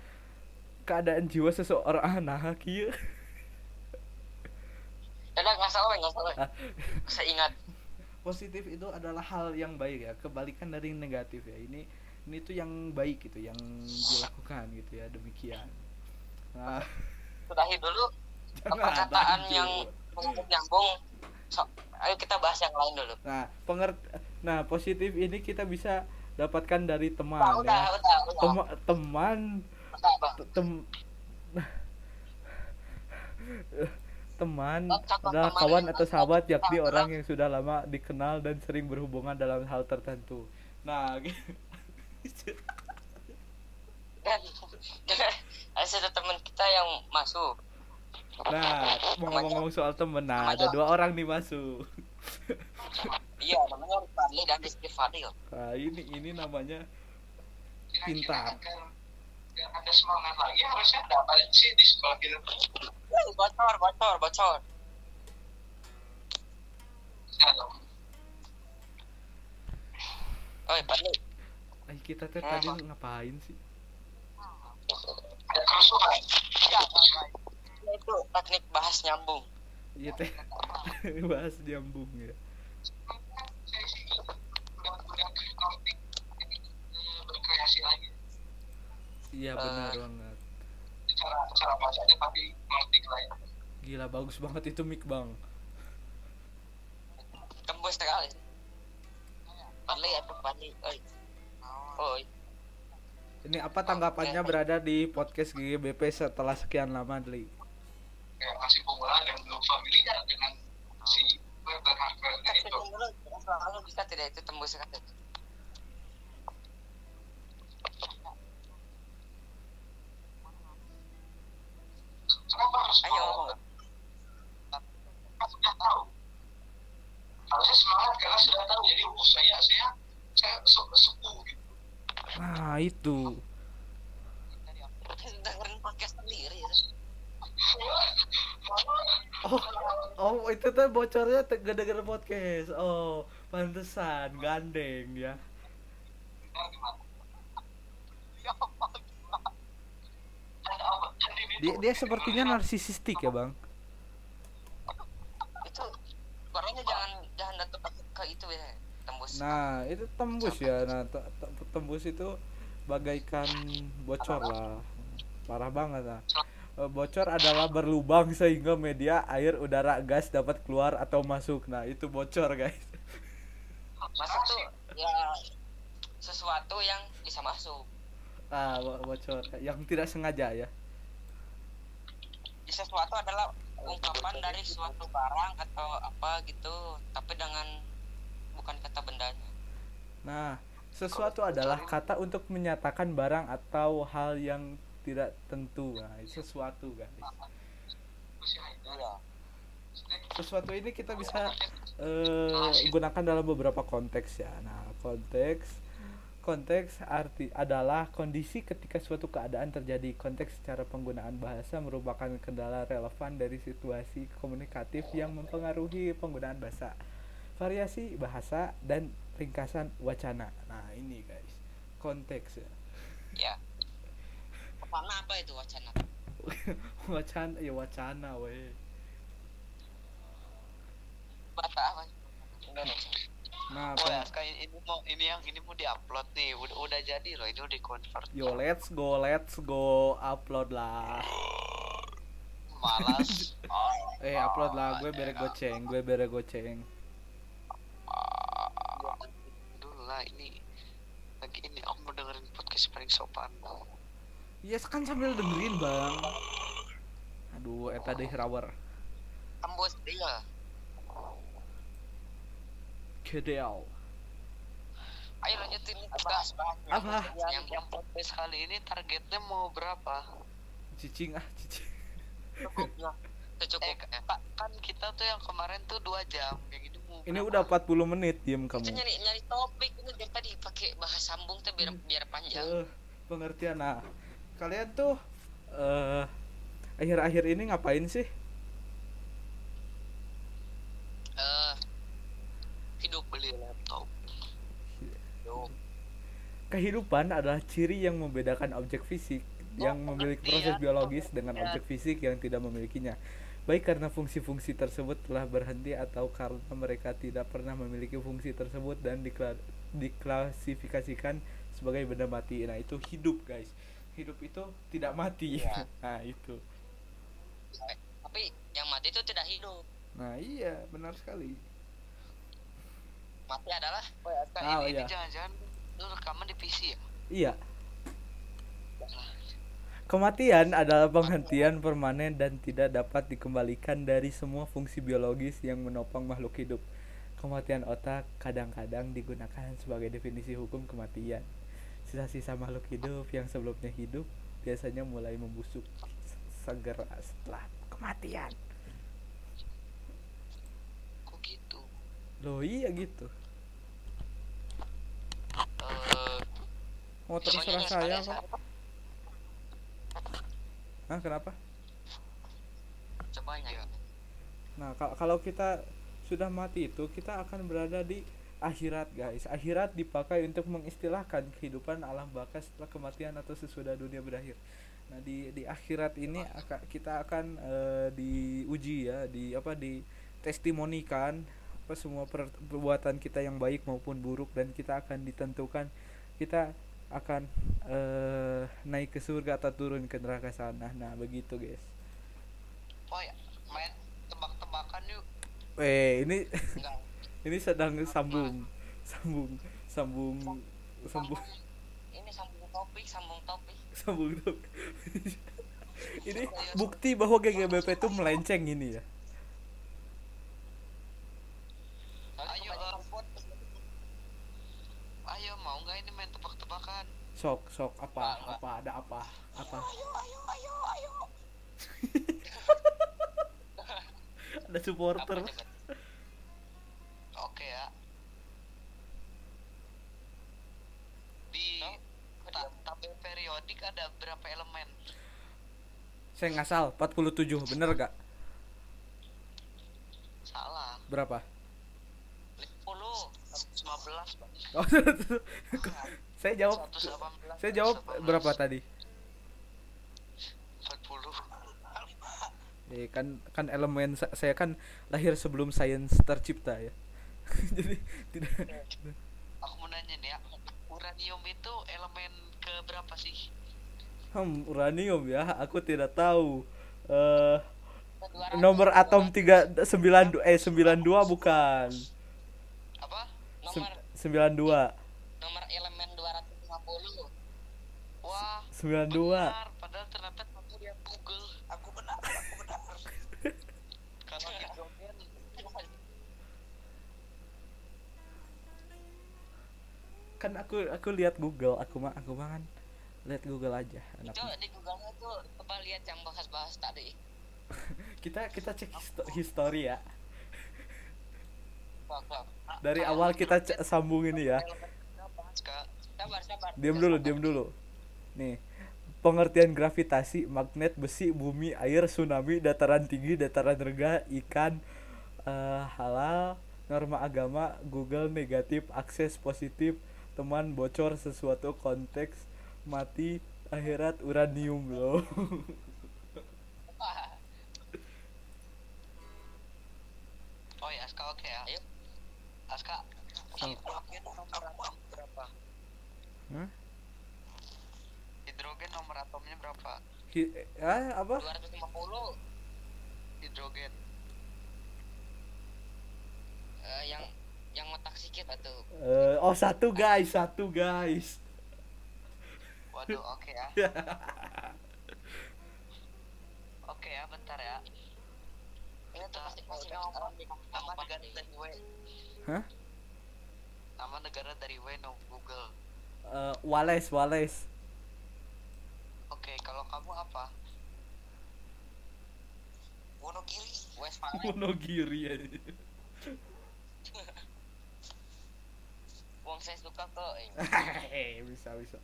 keadaan jiwa seseorang. Nah kieu. ya udah nggak salah nggak salah Ah. saya ingat. Positif itu adalah hal yang baik ya. Kebalikan dari yang negatif ya. Ini ini tuh yang baik gitu yang dilakukan gitu ya. Demikian. Nah sudahi dulu jangan perkataan lanjut. yang nyambung nyambung. So, ayo kita bahas yang lain dulu. Nah pengert nah positif ini kita bisa dapatkan dari teman Nah, udah, ya. udah, udah, teman udah, Bang. te- tem teman adalah kawan yang atau sahabat yakni orang yang sudah lama dikenal dan sering berhubungan dalam hal tertentu. Nah dan ada satu teman kita yang masuk. Nah, mau ngomong-ngomong soal temen, nah ada dua orang nih masuk. iya namanya Fadli dan Rizky Fadil. Nah, ini ini namanya pintar. Ada semangat lagi harusnya ada apa sih di sekolah kita? Eh, bocor bocor bocor. Oh Fadli Ay, kita teh tadi ngapain sih? ada kerusuhan. Ya, ya, itu teknik bahas nyambung. Iya teh. Bahas nyambung ya. saya sih udah udah ngerti eh, berkreasi lagi Iya benar banget. cara cara bacanya tapi ngerti lain Gila bagus banget itu mic bang. tembus sekali. Fadli atau Fadli oi. Oi. Ini apa tanggapannya berada di podcast GGBP setelah sekian lama, Dli? kayak masih pemula dan belum familiar dengan si dan hardware itu. dulu lalu bisa tidak itu tembus sekali kenapa harus ayo mau ngomong kan? Sudah tahu. Harusnya semangat karena sudah tahu. Jadi oh saya saya saya se- sepuh gitu. Nah itu. dengerin podcast sendiri ya. Oh oh itu tuh bocornya gara-gara podcast. Oh pantesan gandeng ya? Ya apa gimana? Ada apa? Kan ini dia dia sepertinya narsisistik ya bang? Itu orangnya jangan jangan datang ke, ke itu ya tembus. Nah itu tembus ya. Nah te- te- tembus itu bagaikan bocor lah. Parah banget lah Eh, bocor adalah berlubang sehingga media air udara gas dapat keluar atau masuk. Nah itu bocor guys. Masuk tuh ya sesuatu yang bisa masuk. Ah bo- bocor. Yang tidak sengaja ya sesuatu adalah ungkapan dari suatu barang atau apa gitu tapi dengan bukan kata bendanya Nah, sesuatu adalah kata untuk menyatakan barang atau hal yang tidak tentu, guys. Sesuatu, guys. Sesuatu ini kita bisa eh, gunakan dalam beberapa konteks ya. Nah, konteks konteks arti adalah kondisi ketika suatu keadaan terjadi. Konteks secara penggunaan bahasa merupakan kendala relevan dari situasi komunikatif yang mempengaruhi penggunaan bahasa. Variasi bahasa dan ringkasan wacana. Nah, ini guys. Konteks ya. wacana apa itu wacana wacana ya wacana weh bahasa apa Indonesia nah Oh ya, ini mau ini yang ini mau diupload nih, udah udah jadi loh, ini udah convert. yo let's go let's go. Upload lah. Malas. eh upload lah. Gue bere goceng gue bere goceng. Dulu lah ini. Lagi ini aku mau dengerin podcast paling sopan. yes kan sambil dengerin bang. Aduh eta deh rawer. Tembus dia kedel ayo lanjutin bahas Apa? Yang, yang yang podcast kali ini targetnya mau berapa? cicing ah cicing cukup itu Eh, cukup. Pak, kan kita tuh yang kemarin tuh dua jam, yang ini mau ini berapa? udah 40 menit diem kita kamu nyari nyari topik ini dari tadi pakai bahas sambung tuh biar biar panjang Eh, pengertian nah kalian tuh eh akhir-akhir ini ngapain sih eh hidup beli laptop. hidup Kehidupan adalah ciri yang membedakan objek fisik yang memiliki proses biologis dengan objek fisik yang tidak memilikinya. Baik karena fungsi-fungsi tersebut telah berhenti atau karena mereka tidak pernah memiliki fungsi tersebut dan dikla- diklasifikasikan sebagai benda mati. Nah, itu hidup, guys. Hidup itu tidak mati. Iya. Nah, itu. tapi yang mati itu tidak hidup Nah, iya, benar sekali. Mati adalah Oh ya, Ah, ini, iya. ini jangan-jangan lu rekaman di PC ya? Iya. Kematian adalah penghentian permanen dan tidak dapat dikembalikan dari semua fungsi biologis yang menopang makhluk hidup. Kematian otak kadang-kadang digunakan sebagai definisi hukum kematian. Sisa-sisa makhluk hidup yang sebelumnya hidup biasanya mulai membusuk segera setelah kematian. Kok gitu? Loh iya gitu. Mau Pokoknya terserah yang saya kok. Hah, kenapa? ya Nah, kal- kalau kita sudah mati itu, kita akan berada di akhirat, guys. Akhirat dipakai untuk mengistilahkan kehidupan alam baka setelah kematian atau sesudah dunia berakhir. Nah, di di akhirat ini kita akan eh, diuji ya, di apa di testimonikan apa semua per- perbuatan kita yang baik maupun buruk dan kita akan ditentukan kita akan eh, naik ke surga atau turun ke neraka sana. Nah, begitu, guys. oh ya, main tebak-tebakan yuk. Eh, ini ini sedang sambung sambung sambung sambung. ini sambung topik sambung topik. Sambung tuh ini bukti bahwa GGBP itu melenceng ini ya Ayo, eh, ayo mau nggak ini main tebak-tebakan? sok sok apa apa ada apa apa ada supporter apa Oke ya. Di tabel periodik ada berapa elemen? saya ngasal 47 bener gak Berapa? 10 115 Bang. Oh, saya jawab 118 saya jawab 118. berapa tadi? 40 Eh, kan kan elemen sa- saya kan lahir sebelum sains tercipta ya. Jadi tidak aku mau nanya nih ya uranium itu elemen ke berapa sih hmm, uranium ya, aku tidak tahu. Eh 200, nomor atom 200. 3 92 eh 92 bukan. Apa nomor Sem- 92. nomor elemen 250 wah 92. benar padahal ternyata kamu lihat Google aku benar aku benar kalau hidrogen Kan aku aku lihat Google, aku mah aku mah kan lihat Google aja. Anak itu di Google tuh coba lihat yang bahas-bahas tadi kita kita cek histo- history ya. Dari awal kita sambung ini ya. Diam dulu, diam dulu. Nih, pengertian gravitasi, magnet, besi, bumi, air, tsunami, dataran tinggi, dataran rendah, ikan, eh, halal, norma agama, Google negatif, akses positif, teman bocor sesuatu konteks, mati, akhirat, uranium loh. Oh ya oke ya Ayo. Aska hidrogen nomor atom berapa? Hah? hidrogen nomor atomnya berapa? Hi- ah, apa? 250 hidrogen. Eh, yang yang otak sikit batu Eh, oh satu guys, satu guys. waduh oke ya. Oke ya bentar ya. Ini tuh masih masih ngomong di dari W Hah? nama negara dari W no Google Eh, Wales, Wales. oke kalau kamu apa Wonogiri Westfalen Wonogiri aja. Wong saya suka kok eh. Eh, bisa bisa.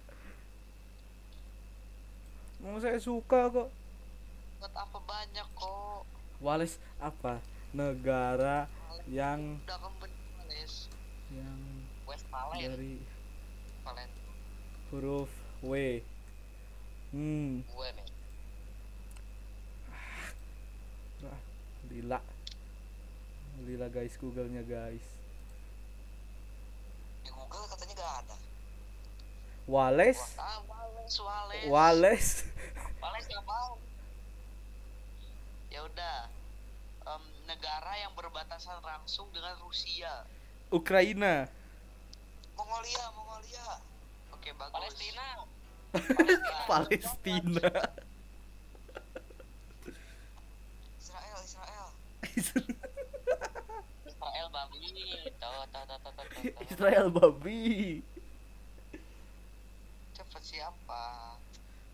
Mau saya suka kok. buat apa banyak kok Wales apa? Negara yang udah Males yang Westfalen dari Westfalen huruf W. Hmm, gue men ah, lila. Lila guys, Google-nya guys. di Google katanya gak ada. Wales, ah Wales Wales. Wales. Wales gak mau. Ya udah Em, negara yang berbatasan langsung dengan Rusia Ukraina. Mongolia Mongolia oke bagus Palestina Palestina. Israel Israel Israel babi tahu tahu tahu tahu tahu. Israel babi. cepet siapa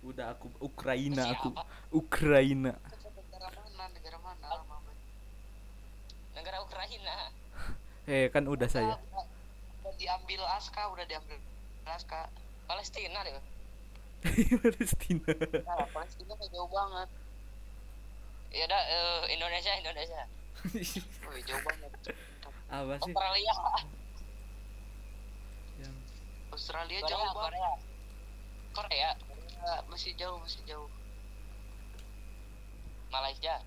Udah aku Ukraina aku. Siapa? Ukraina. cepet negara mana negara mana negara Ukraina Eh, kan udah saya. udah, udah diambil Aska? Udah diambil Aska. Palestina deh. Palestina. nah, Palestina jauh banget. Ya udah eh, Indonesia Indonesia. Wih, jauh banget. Apa sih? Australia. Yang Australia Korea jauh banget. Korea. Korea. Korea masih jauh masih jauh. Malaysia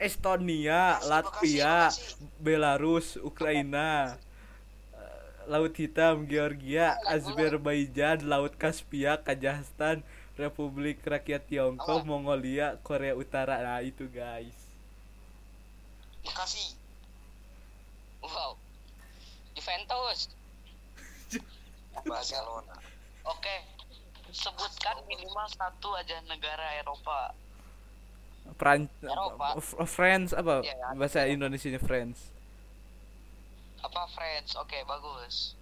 Estonia, Latvia, Bekasi. Belarus, Ukraina, eh, Laut Hitam, Georgia, Azerbaijan, Laut Kaspia, Kazakhstan, Republik Rakyat Tiongkok, Apa? Mongolia, Korea Utara. Nah, itu guys. Bekasi wow Juventus Barcelona oke sebutkan minimal satu aja negara Eropa Pran Eropa. France apa? Iya, ya. Bahasa Indonesianya France. apa France oke bagus.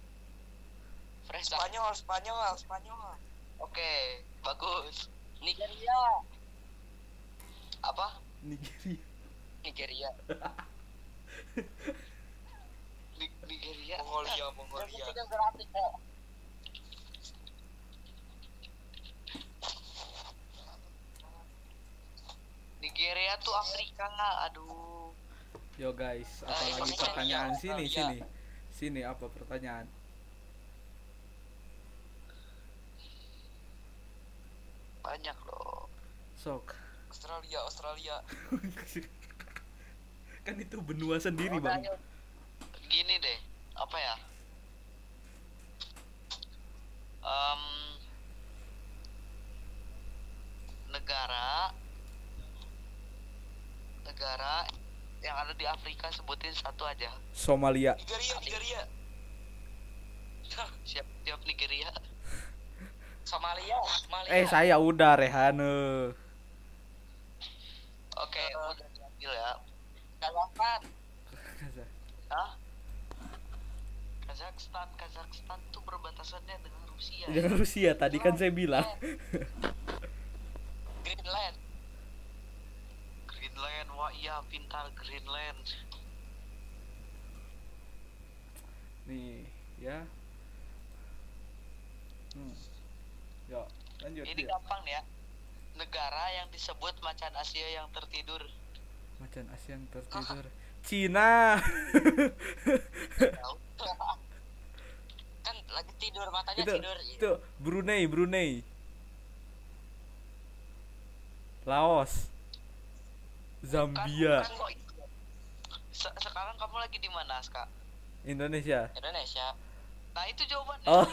Spanyol Spanyol Spanyol. Oke bagus. Nigeria. Apa? Nigeria. Nigeria. Ni- Nigeria. Mongolia Mongolia gratis ya Nigeria tuh Afrika aduh Yo guys, Eh, apalagi Indonesia, pertanyaan sini sini. Sini apa pertanyaan? banyak loh Sok. Australia Australia kan itu benua sendiri, Udah, Bang. ayo. gini deh apa ya Em, negara negara yang ada di Afrika sebutin satu aja Somalia. Nigeria Nigeria siap siap Nigeria Somalia Somalia Eh, saya udah Rehane. oke Eh. udah diambil ya Kazakhstan Hah? Kazakhstan Kazakhstan tuh berbatasannya dengan Rusia? Dengan Rusia tadi kan saya bilang. Greenland Wah iya pintar Greenland Nih, ya. Hmm. Yo, lanjut ini ya. gampang nih ya negara yang disebut macan Asia yang tertidur Macan Asia yang tertidur. Cina. kan lagi tidur matanya itu, tidur itu Brunei, Brunei. Laos. Zambia. Kan? Se- sekarang kamu lagi di mana Ska? Indonesia. Indonesia. Nah itu jawabannya. Oh,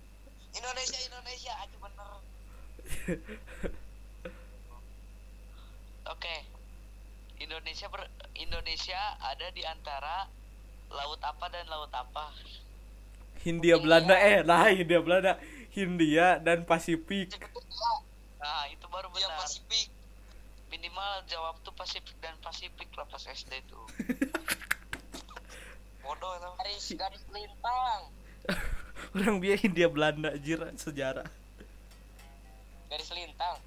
Indonesia Indonesia. Aja bener. Oke. Indonesia ber Indonesia ada di antara laut apa dan laut apa? Hindia Belanda. eh nah Hindia Belanda. Hindia dan Pasifik. Nah itu baru dia benar. Pasifik minimal jawab tuh Pasifik dan Pasifik lah pas SD tuh. Bodoh itu. Garis garis lintang orang biar Hindia Belanda jir sejarah. Garis lintang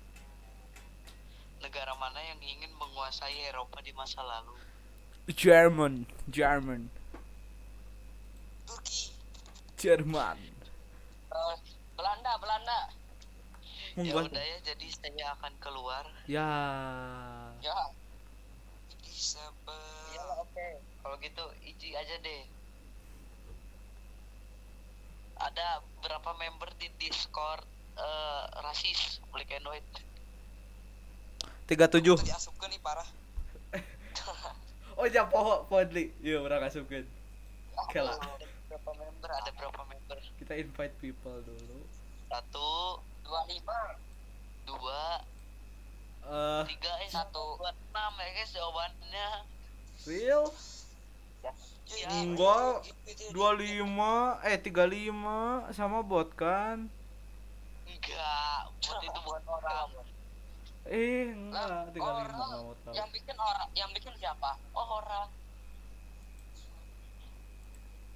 negara mana yang ingin menguasai Eropa di masa lalu? German German. Turki. Jerman Eh, Belanda Belanda ya Membuat- udah ya jadi saya akan keluar. Ya. Ya. Bisa ber ya oke. Kalau gitu Iji aja deh. Ada berapa member di Discord eh, rasis black and white? 37 Itu diasupkan nih parah. Oh ya poho podli yuk orang kasupkan oke lah. Ada berapa member ada berapa member? Kita invite people dulu. Satu dua lima. Dua. Eh. Tiga eh Satu. dua enam ya guys jawabannya. Real? Ya, enggak 25 eh 35 sama bot kan? Enggak bot itu bukan orang. Eh enggak 35 orang mau tahu yang bikin orang yang bikin siapa? Oh orang.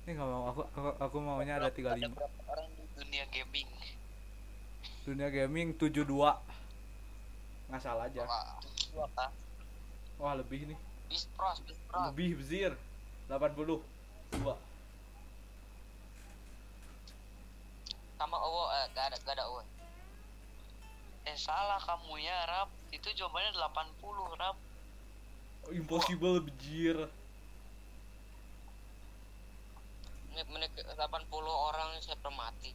Ini nggak mau aku, aku aku maunya ada 35 ada berapa orang di dunia gaming dunia gaming 72 nggak salah aja. Wah, wah lebih nih. Bis pros bis pros lebih bezir 80 dua. Sama Owo eh, gak ada gak ada Owo eh salah kamu ya Rap. Itu jawabannya 80 Rap. Impossible bezir menit menit 80 orang saya mati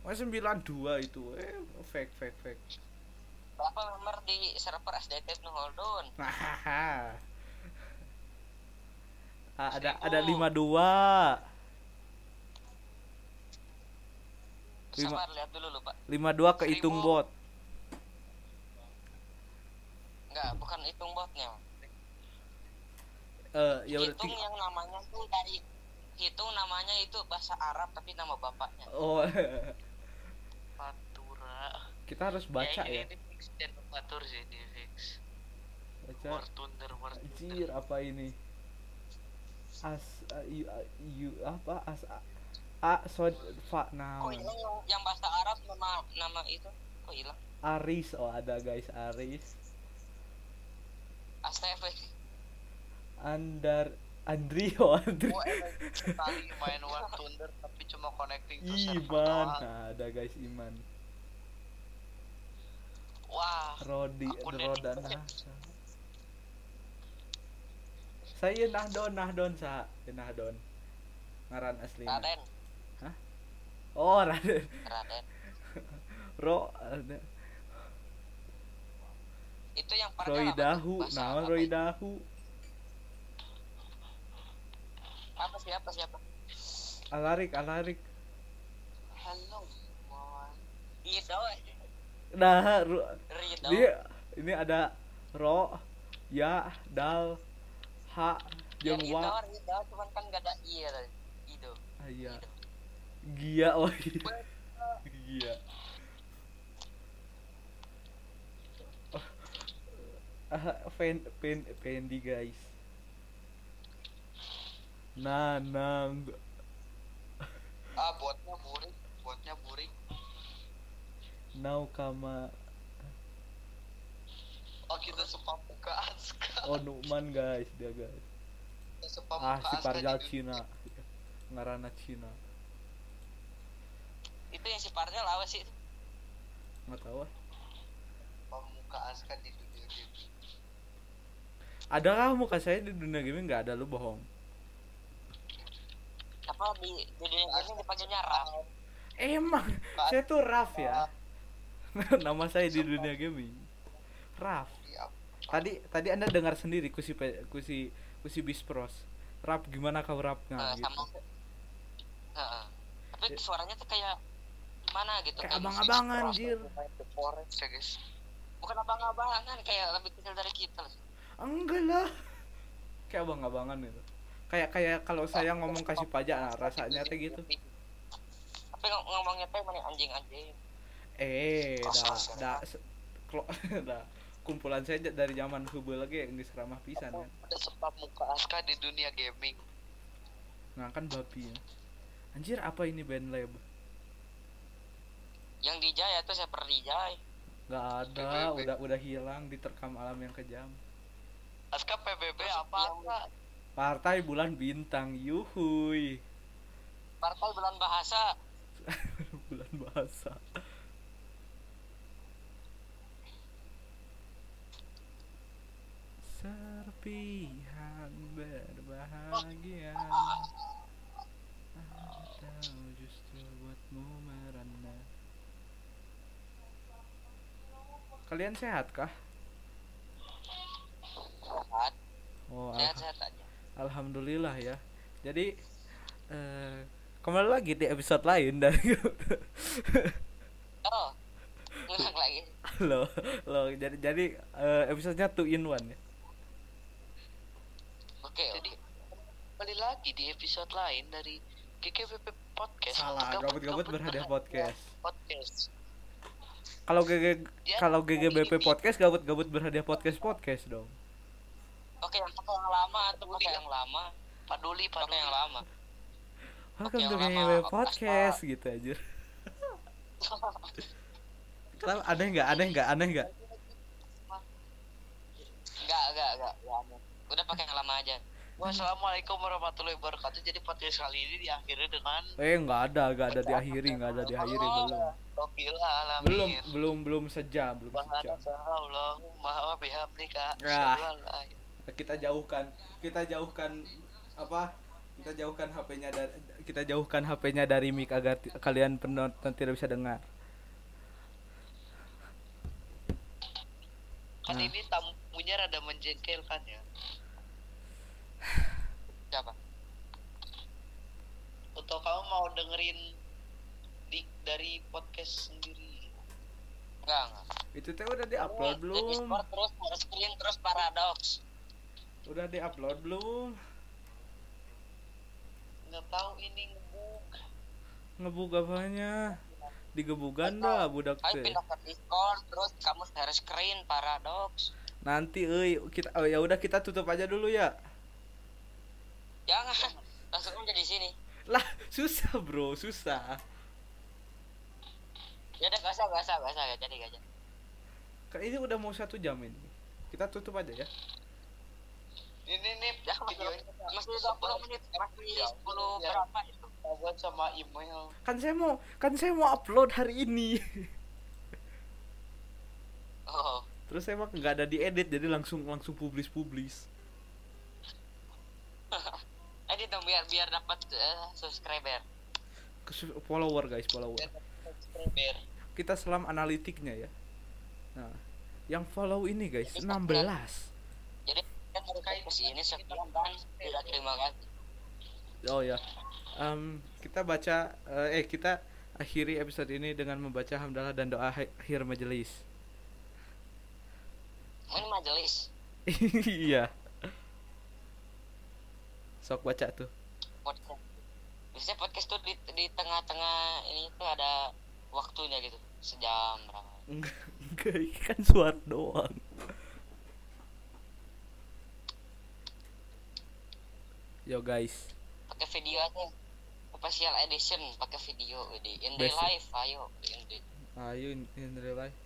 Mas 92 itu eh fake fake fake. Berapa member di server SDT Holdon Hahaha. Ah, ada ada 52 Lima. sabar lihat dulu lupa 52 kehitung bot. Enggak bukan hitung botnya. Eh ya udah hitung yang namanya tuh dari hitung namanya itu bahasa Arab tapi nama bapaknya. Oh kita harus baca ini, ya. ini fix dan Fatur sih ini fix. Baca. War Thunder War Anjir Thunder apa ini? As a, yu, a, yu apa? As a, a sod fa kok naon hilang yang, yang bahasa Arab nama nama itu? Kok hilang? Aris oh ada guys Aris. ASTV Andar Andrio Andri. Oh, main War Thunder tapi cuma connecting to Iman nah, ada guys Iman Wah, Rodi Aku Roda Deddy. Nasa saya nahdon nahdon sa. Nahdon. Ngaran asli Raden. Oh raden. Raden. Ro itu yang parah Roy? Dahu apa Roy? Dahu. Apa siapa siapa? Alarik alarik. Halo. Wawan. Rido nah ru- dia ini ada ro ya dal ha ya jeung Rido wa. Rido cuman kan gak ada i ya Ah, iya. Gia oh iya. Gia ah pen pen pendi guys. Nanang Ah, botnya burik, botnya burik. Now kama Oh, kita sepamuka Aska. oh Numan guys dia guys. Ah si Parjal Cina. Ngarana Cina. Itu yang si Parjal apa sih? Nggak tahu ah. Sepamuka Aska di dunia game. adakah muka saya di dunia gaming nggak ada lu bohong. Apa di di dunia ini dipanggilnya Raf emang saya tuh Raf ya nama saya di dunia gaming. Raf. Tadi tadi anda dengar sendiri kusi kusi kusi bispros rap gimana kau rapnya Eh, gitu. sama. Heeh. tapi Ya. suaranya tuh kayak gimana gitu Kayak abang-abangan, Jir. bukan abang-abangan kayak lebih kecil dari kita enggak lah. Kayak abang-abangan itu kayak kayak kalau saya ngomong kasih pajak nah, rasanya teh gitu. tapi ng- ngomongnya teh mana anjing-anjing eh dah dah dah. Kumpulan saya dari zaman hubel lagi yang diseramah pisan. Kan Ada sepamuka Aska di dunia gaming. nah kan babi ya. Anjir apa ini band lab? Yang di Jaya tuh saya pernah di Jaya? Nggak ada udah udah hilang diterkam alam yang kejam. Aska PBB Terus apa? yang- partai bulan bintang yuhui partai bulan bahasa. Bulan bahasa serpihan berbahagia. Atau justru buatmu merana? Kalian sehat kah sehat. Oh sehat sehat aja. alhamdulillah ya. Jadi eh, kembali lagi di episode lain dari oh lagi. lo lo jadi jadi eh, episodenya two in one ya oke Jadi kembali lagi di episode lain dari GGBP Podcast. salah gabut-gabut berhadiah podcast. Podcast. kalau GG Ya, kalau GGBP ini- podcast gabut-gabut berhadiah podcast podcast dong. Oke yang pakai yang lama atau pakai yang lama. Paduli, pakai paduli. yang lama. Welcome yang to lama, GGBP podcast gitu aja Kenapa? aneh nggak aneh nggak aneh nggak? Enggak enggak enggak enggak udah pakai yang lama aja Wassalamualaikum warahmatullahi wabarakatuh. Jadi podcast kali ini diakhiri dengan eh nggak ada nggak ada diakhiri nggak ada diakhiri belum belum belum belum sejam belum sejam Allahumma bihamdika. Ah. kita jauhkan kita jauhkan apa kita jauhkan HP-nya dari kita jauhkan HP-nya dari mic agar kalian penonton tidak bisa dengar Kan Nah. ini tamunya rada menjengkelkan ya. Siapa? Atau kamu mau dengerin di dari podcast sendiri? enggak enggak. Itu teh udah diupload belum? Discord terus screen terus paradox. Udah diupload belum? Nggak tahu ini ngebug. ngebug apanya? Digebugan dah budak ayo teh. pindah ke Discord terus kamu share screen paradox. Nanti euy kita oh, ya udah kita tutup aja dulu ya jangan. Langsung aja di sini. Lah susah bro. Susah. Ya udah gak usah gak usah gak usah. Gak jadi gak jadi. Kan ini udah mau satu jam ini. Kita tutup aja ya. Ini nih ya masih masih 20 menit. Masih 10 ya. berapa itu? Buat sama email. kan saya mau kan saya mau upload hari ini. Oh. Terus saya mah nggak ada diedit jadi langsung langsung publis publis biar biar dapat eh, subscriber. Follower guys follower. Subscriber. Kita selam analitiknya ya. Nah yang follow ini guys Jadi 16 jadi kan sekian dan tidak terima kasih. Oh ya. Em, kita baca eh, eh kita akhiri episode ini dengan membaca hamdalah dan doa akhir majelis. Ini majelis. Iya sok baca tuh. Podcast. Biasanya podcast tuh di di tengah-tengah ini tuh ada waktunya gitu. Sejam berapa. Enggak kan suara doang. Yo guys. Pakai video aja. Special edition pakai video. Di in real life ayo in real- ayo in, in real life.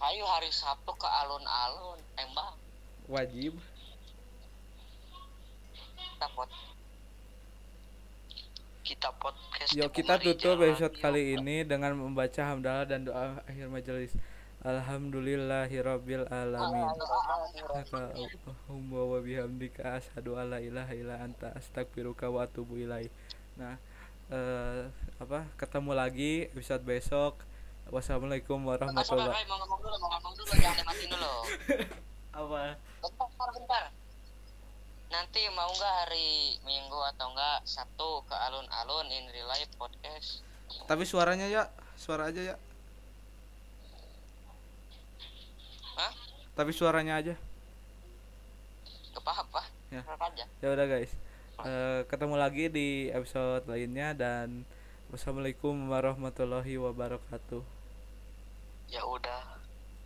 Ayo hari sabtu ke alun-alun. Tembak. Wajib kita pot kita podcast Yo kita tutup episode kali ini dengan membaca hamdalah dan doa akhir majelis. Alhamdulillahirabbil alamin. Allahumma wa bihamdika asyhadu alla ilaha illa anta astaghfiruka wa atubu ilaik. Nah, eh, apa? Ketemu lagi episode besok. Wassalamualaikum warahmatullahi Bay, mau ngomong dulu, mau ngomong dulu, jangan matiin dulu. Apa? Bentar, bentar. Nanti mau nggak hari Minggu atau enggak Sabtu ke alun-alun in real life podcast. Tapi suaranya ya, suara aja ya. Hah? Tapi suaranya aja. Kepaham apa? Ya. Aja. ya udah guys Eh, ketemu lagi di episode lainnya dan wassalamualaikum warahmatullahi wabarakatuh ya udah